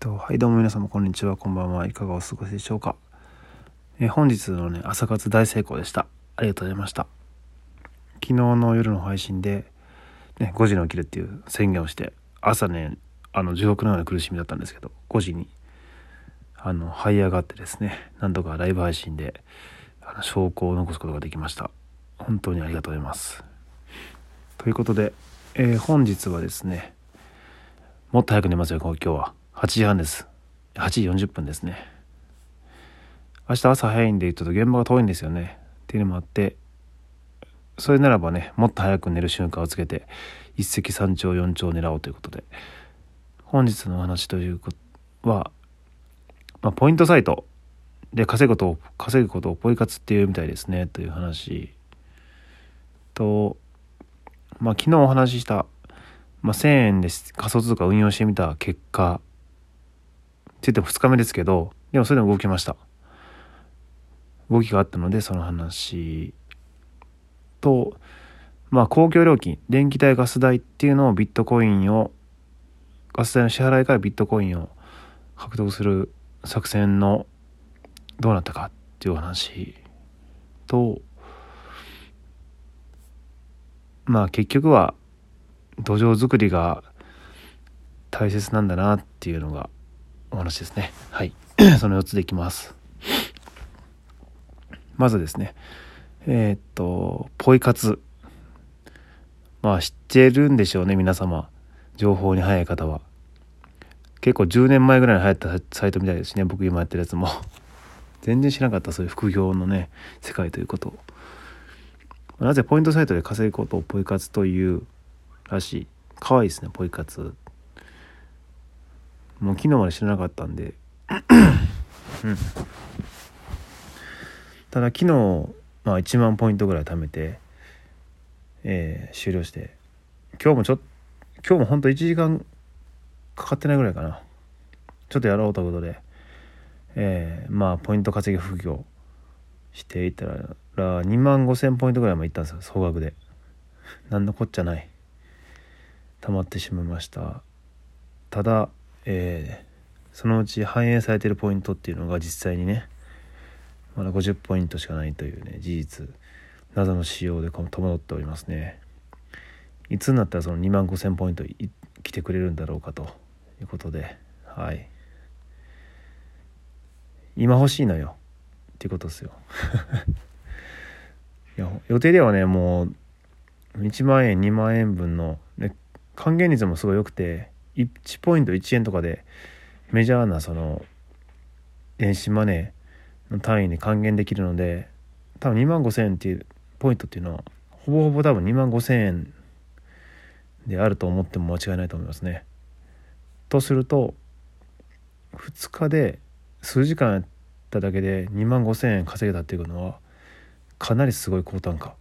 と、はい、どうも皆様、こんにちは。こんばんは。いかがお過ごしでしょうか。え本日のね、朝活大成功でした。ありがとうございました。昨日の夜の配信で、ね、5時に起きるっていう宣言をして、朝ね、あの、地獄のような苦しみだったんですけど、5時に、あの、這い上がってですね、なんとかライブ配信で、あの証拠を残すことができました。本当にありがとうございます。ということで、えー、本日はですね、もっと早く寝ますよ、今日は。8時半です。8時40分ですね。明日朝早いんで、ちょっと現場が遠いんですよね。っていうのもあって、それならばね、もっと早く寝る瞬間をつけて、一石三鳥四鳥を狙おうということで、本日のお話ということは、まあ、ポイントサイトで稼ぐことを、稼ぐことをポイ活っていうみたいですね、という話と、まあ、昨日お話しした、まあ、1000円で仮想通貨運用してみた結果って言っても2日目ですけど、でもそれでも動きました。動きがあったので、その話と、まあ、公共料金、電気代、ガス代っていうのをビットコインを、ガス代の支払いからビットコインを獲得する作戦のどうなったかっていう話と、まあ結局は土壌作りが大切なんだなっていうのがお話ですね。はい。その4つでいきます。まずですね、えー、っと、ポイ活。まあ知ってるんでしょうね、皆様。情報に早い方は。結構10年前ぐらいに流行ったサイトみたいですね、僕今やってるやつも。全然知らなかった、そういう副業のね、世界ということを。なぜポイントサイトで稼ぐことをポイ活というらしい。かわいいですね、ポイ活。もう昨日まで知らなかったんで。うん。ただ昨日、まあ、1万ポイントぐらい貯めて、えー、終了して。今日もちょっと今日もほんと1時間かかってないぐらいかな。ちょっとやろうということで、えー、まあポイント稼ぎ副業していったら2万5,000ポイントぐらいまでいったんですよ総額で。何のこっちゃない。溜まってしまいました。ただえー、そのうち反映されてるポイントっていうのが実際にねまだ50ポイントしかないというね事実謎の仕様で戸惑っておりますね。いつになったらその2万5000ポイント来てくれるんだろうかということではい。今欲しいのよ。っていうことですよ。いや予定ではねもう1万円2万円分の、ね、還元率もすごい良くて1ポイント1円とかでメジャーなその電子マネーの単位に還元できるので多分2万5,000円っていうポイントっていうのはほぼほぼ多分2万5,000円であると思っても間違いないと思いますね。とすると2日で数時間やっただけで2万5,000円稼げたっていうのはかなりすごい高単価。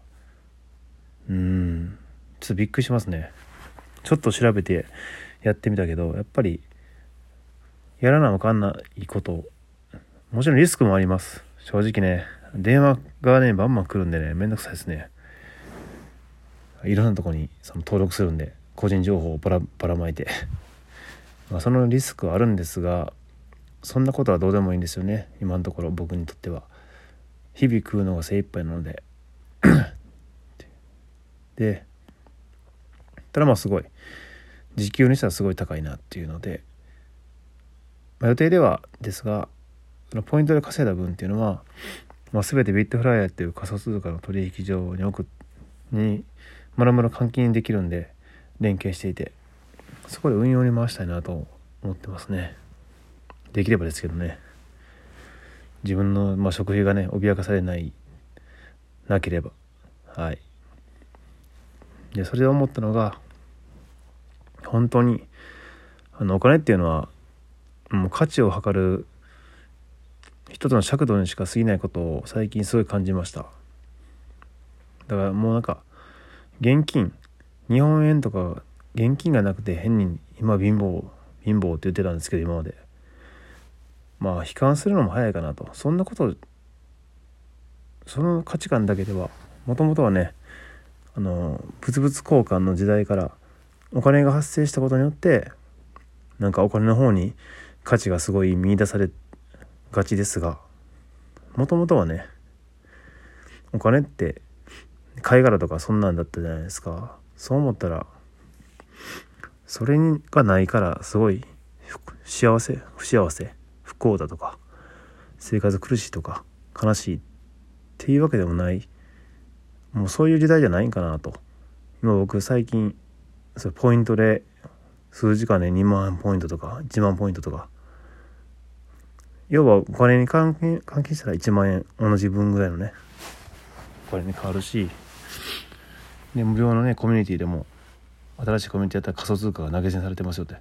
うん。ちょっとびっくりしますね。ちょっと調べてやってみたけどやっぱりやらなあかんないこともちろんリスクもあります。正直ね電話がねバンバン来るんでねめんどくさいですね。いろんなとこにその登録するんで個人情報をばらばらまいて。まあそのリスクはあるんですがそんなことはどうでもいいんですよね。今のところ僕にとっては。日々食うのが精一杯なので。でただまあすごい。時給にしたらすごい高いなっていうので、まあ、予定ではですがそのポイントで稼いだ分っていうのは、まあ、全てビットフライヤーっていう仮想通貨の取引所に置くにまらまら換金できるんで連携していてそこで運用に回したいなと思ってますね。できればですけどね。自分の、まあ、食費がね脅かされないなければ。はい。でそれで思ったのが本当にあのお金っていうのはもう価値を測る一つの尺度にしか過ぎないことを最近すごい感じました。だからもうなんか現金日本円とか現金がなくて変に今貧乏貧乏って言ってたんですけど今まで。まあ悲観するのも早いかなと。そんなことその価値観だけではもともとはねあの物々交換の時代からお金が発生したことによってなんかお金の方に価値がすごい見出されがちですがもともとはねお金って貝殻とかそんなんだったじゃないですか。そう思ったらそれがないからすごい幸せ不幸せ不幸だとか生活苦しいとか悲しいっていうわけでもない。もうそういう時代じゃないんかなと。今僕最近それポイントで数時間で2万ポイントとか1万ポイントとか。要はお金に関係関係したら1万円同じ分ぐらいのね。お金に変わるしで無料のねコミュニティでも新しいコミュニティやったら仮想通貨が投げ銭されてますよって。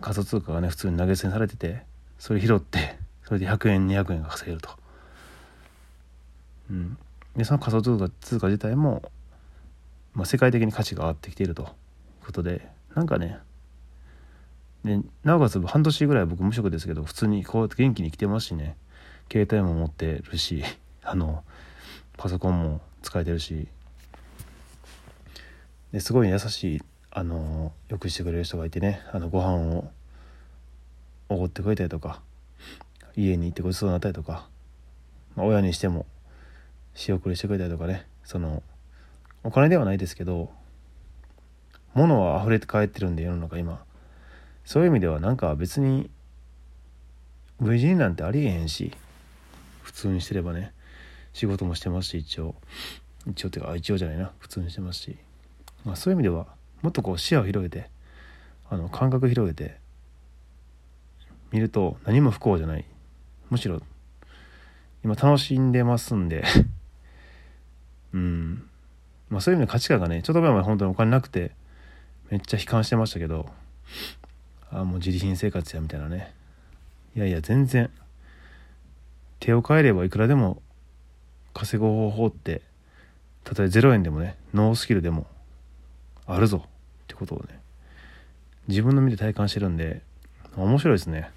仮想通貨がね普通に投げ銭されててそれ拾ってそれで100円200円が稼げると。うん。でその仮想通貨通貨自体も、まあ、世界的に価値が上がってきているということでなんかねでなおかつ半年ぐらい僕無職ですけど普通にこうやって元気に来てますしね。携帯も持ってるし あのパソコンも使えてるし。ですごい優しいあのよくしてくれる人がいてね。あのご飯をおごってくれたりとか家に行ってごちそうになったりとか、まあ、親にしても仕送りしてくれたりとかね。そのお金ではないですけど物は溢れて帰ってるんで世の中今。そういう意味ではなんか別に無人なんてありえへんし。普通にしてればね。仕事もしてますし一応。一応っていうか一応じゃないな。普通にしてますし、まあ、そういう意味ではもっとこう視野を広げてあの感覚広げて見ると何も不幸じゃない。むしろ今楽しんでますんで。うん。まあそういう意味で価値観がねちょっと前まで本当にお金なくてめっちゃ悲観してましたけどあもう自利品生活やみたいなね。いやいや全然手を変えればいくらでも稼ぐ方法ってたとえ0円でもねノースキルでもあるぞってことをね自分の身で体感してるんで面白いですね。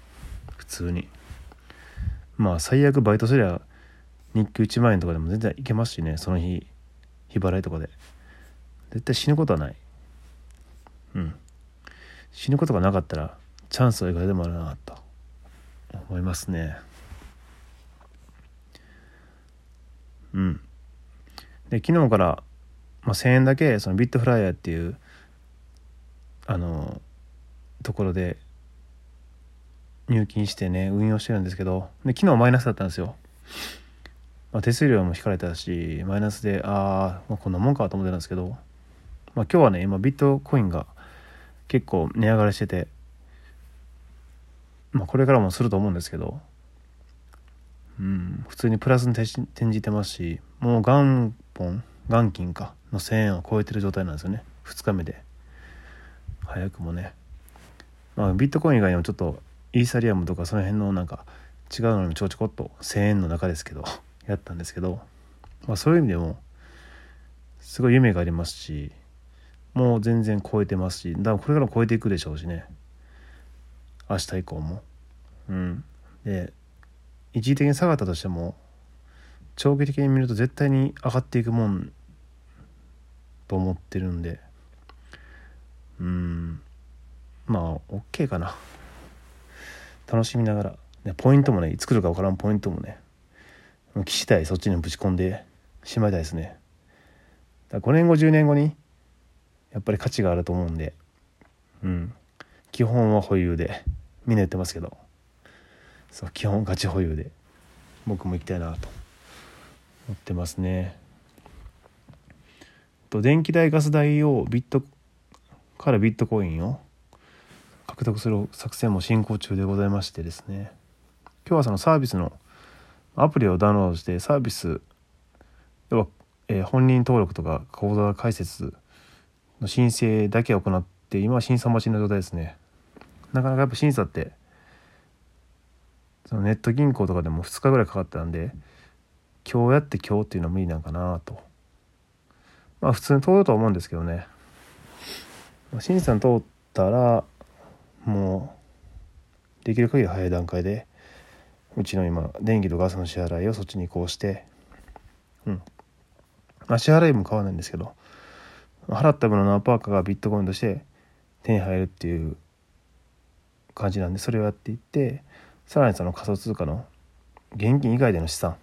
普通に。まあ最悪バイトすりゃ日給1万円とかでも全然いけますしねその日日払いとかで。絶対死ぬことはない。うん。死ぬことがなかったらチャンスはいくらでもあるなと。思いますね。うん。で昨日から、まあ、1,000円だけそのビットフライヤーっていうあのところで入金してね運用してるんですけどで昨日マイナスだったんですよ、まあ、手数料も引かれたしマイナスでああ、まあ、こんなもんかと思ってたんですけど、まあ、今日はね今ビットコインが結構値上がりしてて、まあ、これからもすると思うんですけど、うん、普通にプラスに転じてますしもう元本元金かの1000円を超えてる状態なんですよね。2日目で。早くもね、まあ、ビットコイン以外にもちょっとイーサリアムとかその辺のなんか違うのにちょこちょこっと1000円の中ですけど。やったんですけど、まあ、そういう意味でもすごい夢がありますしもう全然超えてますしだからこれからも超えていくでしょうしね。明日以降も。うん。で一時的に下がったとしても長期的に見ると絶対に上がっていくもんと思ってるんで。うん。まあ OK かな。楽しみながら、ね、ポイントもねいつ来るか分からんポイントもね期次第そっちにぶち込んでしまいたいですねだ5年後10年後にやっぱり価値があると思うんで、うん。基本は保有で、みんな言ってますけど、そう、基本ガチ保有で、僕も行きたいなと思ってますね。と、電気代、ガス代をビットからビットコインを獲得する作戦も進行中でございましてですね、今日はそのサービスのアプリをダウンロードしてサービス要は、えー、本人登録とか口座開設の申請だけ行って今は審査待ちの状態ですね。なかなかやっぱ審査ってそのネット銀行とかでも2日ぐらいかかったんで今日やって今日っていうのは無理なんかなと。まあ普通に通るとは思うんですけどね。審査に通ったらもうできる限り早い段階でうちの今電気とガスの支払いをそっちに移行してうん。まあ支払いも変わないんですけど払った分の何パーかがビットコインとして手に入るっていう感じなんでそれをやっていってさらにその仮想通貨の現金以外での資産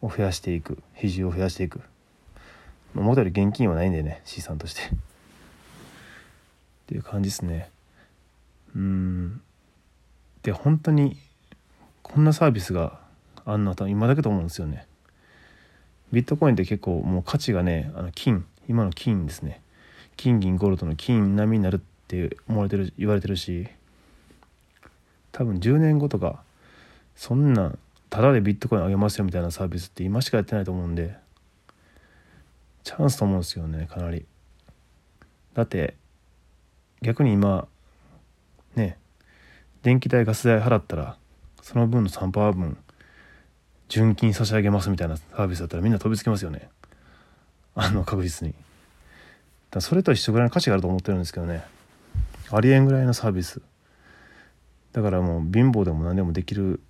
を増やしていく比重を増やしていく。元より現金はないんでね資産として。っていう感じですね。うん。で本当にこんなサービスがあんのは今だけと思うんですよね。ビットコインって結構もう価値がねあの金今の金ですね。金銀ゴールドの金並みになるって思われてる言われてるし多分10年後とかそんなただでビットコインあげますよみたいなサービスって今しかやってないと思うんでチャンスと思うんですよねかなり。だって逆に今ね電気代ガス代払ったらその分の3パー分純金差し上げますみたいなサービスだったらみんな飛びつきますよね。あの確実に。だそれと一緒ぐらいの価値があると思ってるんですけどね。ありえんぐらいのサービス。だからもう貧乏でも何でもできる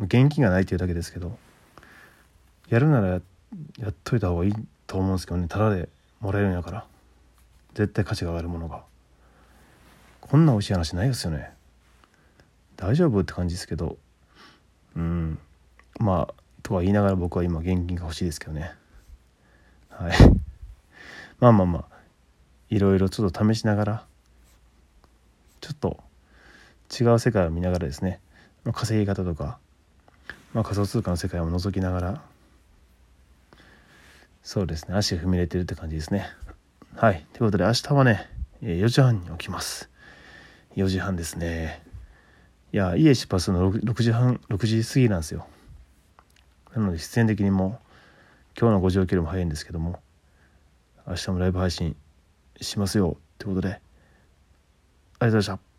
現金がないっていうだけですけどやるならやっといた方がいいと思うんですけどね。ただでもらえるんやから。絶対価値が上がるものが。こんな美味しい話ないですよね。大丈夫って感じですけど。うん。まあとは言いながら僕は今現金が欲しいですけどね。はい。まあまあまあ。いろいろちょっと試しながら。ちょっと違う世界を見ながらですね。稼ぎ方とか、まあ、仮想通貨の世界を覗きながら。そうですね。足踏み入れてるって感じですね。はい。ということで明日はね4時半に起きます。4時半ですね。いや家出発するの 6, 6時半6時過ぎなんですよ。なので必然的にも今日の5時起きるも早いんですけども明日もライブ配信しますよってことでありがとうございました。